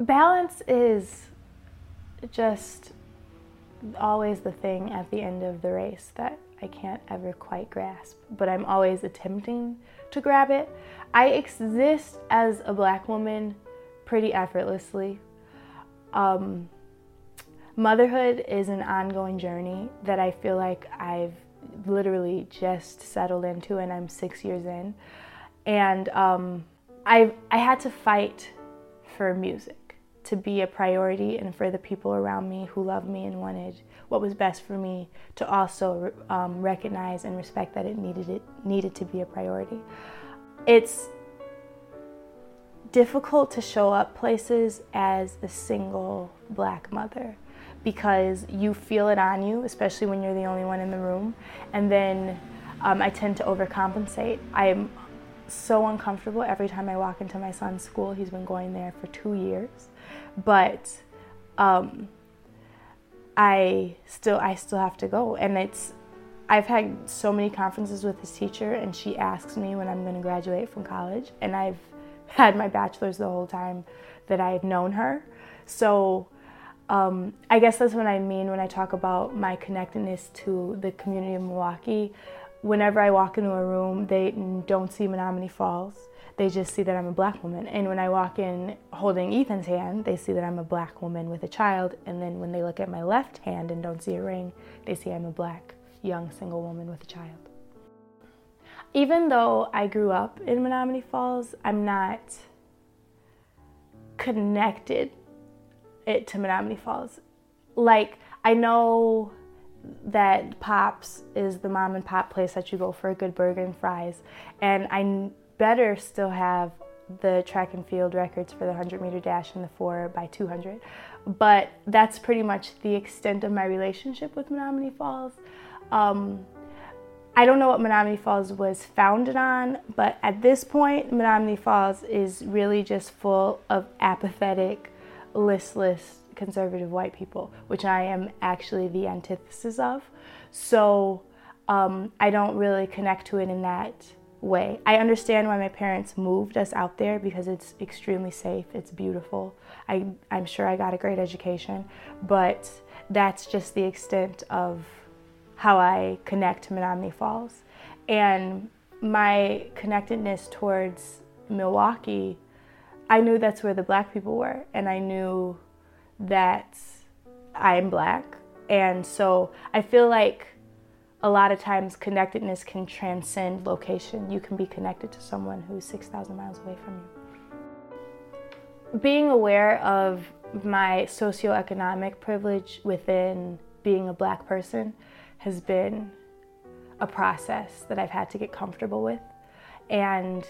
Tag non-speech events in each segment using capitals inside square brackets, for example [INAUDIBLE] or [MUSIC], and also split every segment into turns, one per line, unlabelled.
balance is just always the thing at the end of the race that I can't ever quite grasp, but I'm always attempting to grab it. I exist as a black woman pretty effortlessly. Um, motherhood is an ongoing journey that I feel like I've literally just settled into, and I'm six years in. And um, I I had to fight for music to be a priority, and for the people around me who loved me and wanted what was best for me to also um, recognize and respect that it needed it needed to be a priority. It's difficult to show up places as a single black mother because you feel it on you, especially when you're the only one in the room. And then um, I tend to overcompensate. I'm so uncomfortable every time I walk into my son's school. He's been going there for two years, but um, I still I still have to go, and it's I've had so many conferences with his teacher, and she asks me when I'm going to graduate from college, and I've had my bachelor's the whole time that I've known her. So um, I guess that's what I mean when I talk about my connectedness to the community of Milwaukee. Whenever I walk into a room, they don't see Menomonee Falls. They just see that I'm a black woman. And when I walk in holding Ethan's hand, they see that I'm a black woman with a child. And then when they look at my left hand and don't see a ring, they see I'm a black young single woman with a child. Even though I grew up in Menomonee Falls, I'm not connected it to Menomonee Falls. Like, I know that Pops is the mom and pop place that you go for a good burger and fries, and I better still have the track and field records for the 100 meter dash and the 4 by 200 but that's pretty much the extent of my relationship with Menomonee Falls. Um, I don't know what Menomonee Falls was founded on, but at this point, Menomonee Falls is really just full of apathetic, listless, conservative white people, which I am actually the antithesis of. So um, I don't really connect to it in that way. I understand why my parents moved us out there because it's extremely safe, it's beautiful. I, I'm sure I got a great education, but that's just the extent of how I connect to Menomonee Falls. And my connectedness towards Milwaukee, I knew that's where the black people were, and I knew that I'm black. And so I feel like a lot of times connectedness can transcend location. You can be connected to someone who's 6,000 miles away from you. Being aware of my socioeconomic privilege within being a black person has been a process that I've had to get comfortable with. And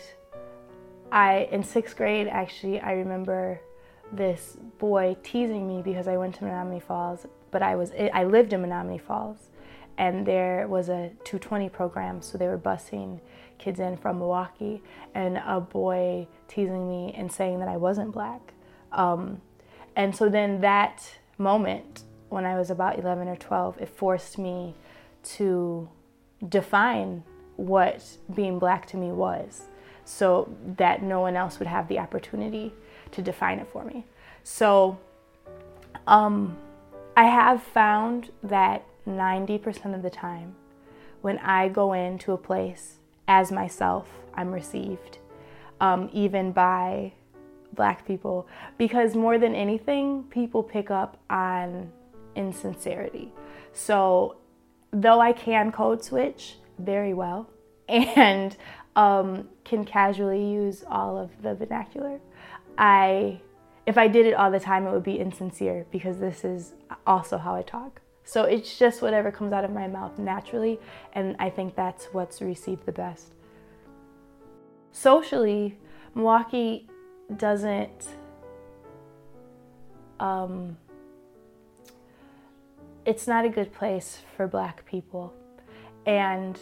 I, in sixth grade, actually, I remember this boy teasing me because I went to Menomonee Falls, but I was I lived in Menomonee Falls, and there was a 220 program, so they were busing kids in from Milwaukee, and a boy teasing me and saying that I wasn't black. Um, and so then that moment, when I was about 11 or 12, it forced me to define what being black to me was so that no one else would have the opportunity to define it for me. So um, I have found that 90% of the time, when I go into a place as myself, I'm received, um, even by black people, because more than anything, people pick up on insincerity. So, though I can code switch very well [LAUGHS] and um, can casually use all of the vernacular, I if I did it all the time, it would be insincere because this is also how I talk. So it's just whatever comes out of my mouth naturally, and I think that's what's received the best. Socially, Milwaukee doesn't. Um, it's not a good place for black people. And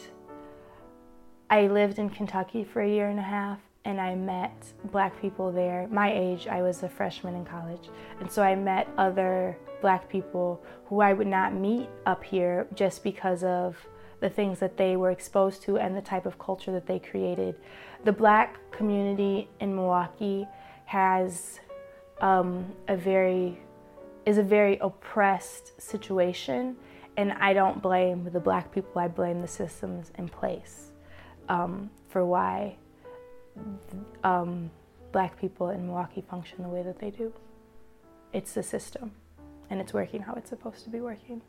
I lived in Kentucky for a year and a half, and I met black people there. My age, I was a freshman in college. And so I met other black people who I would not meet up here just because of the things that they were exposed to and the type of culture that they created. The black community in Milwaukee has um, a very is a very oppressed situation, and I don't blame the black people. I blame the systems in place um, for why um, black people in Milwaukee function the way that they do. It's the system, and it's working how it's supposed to be working.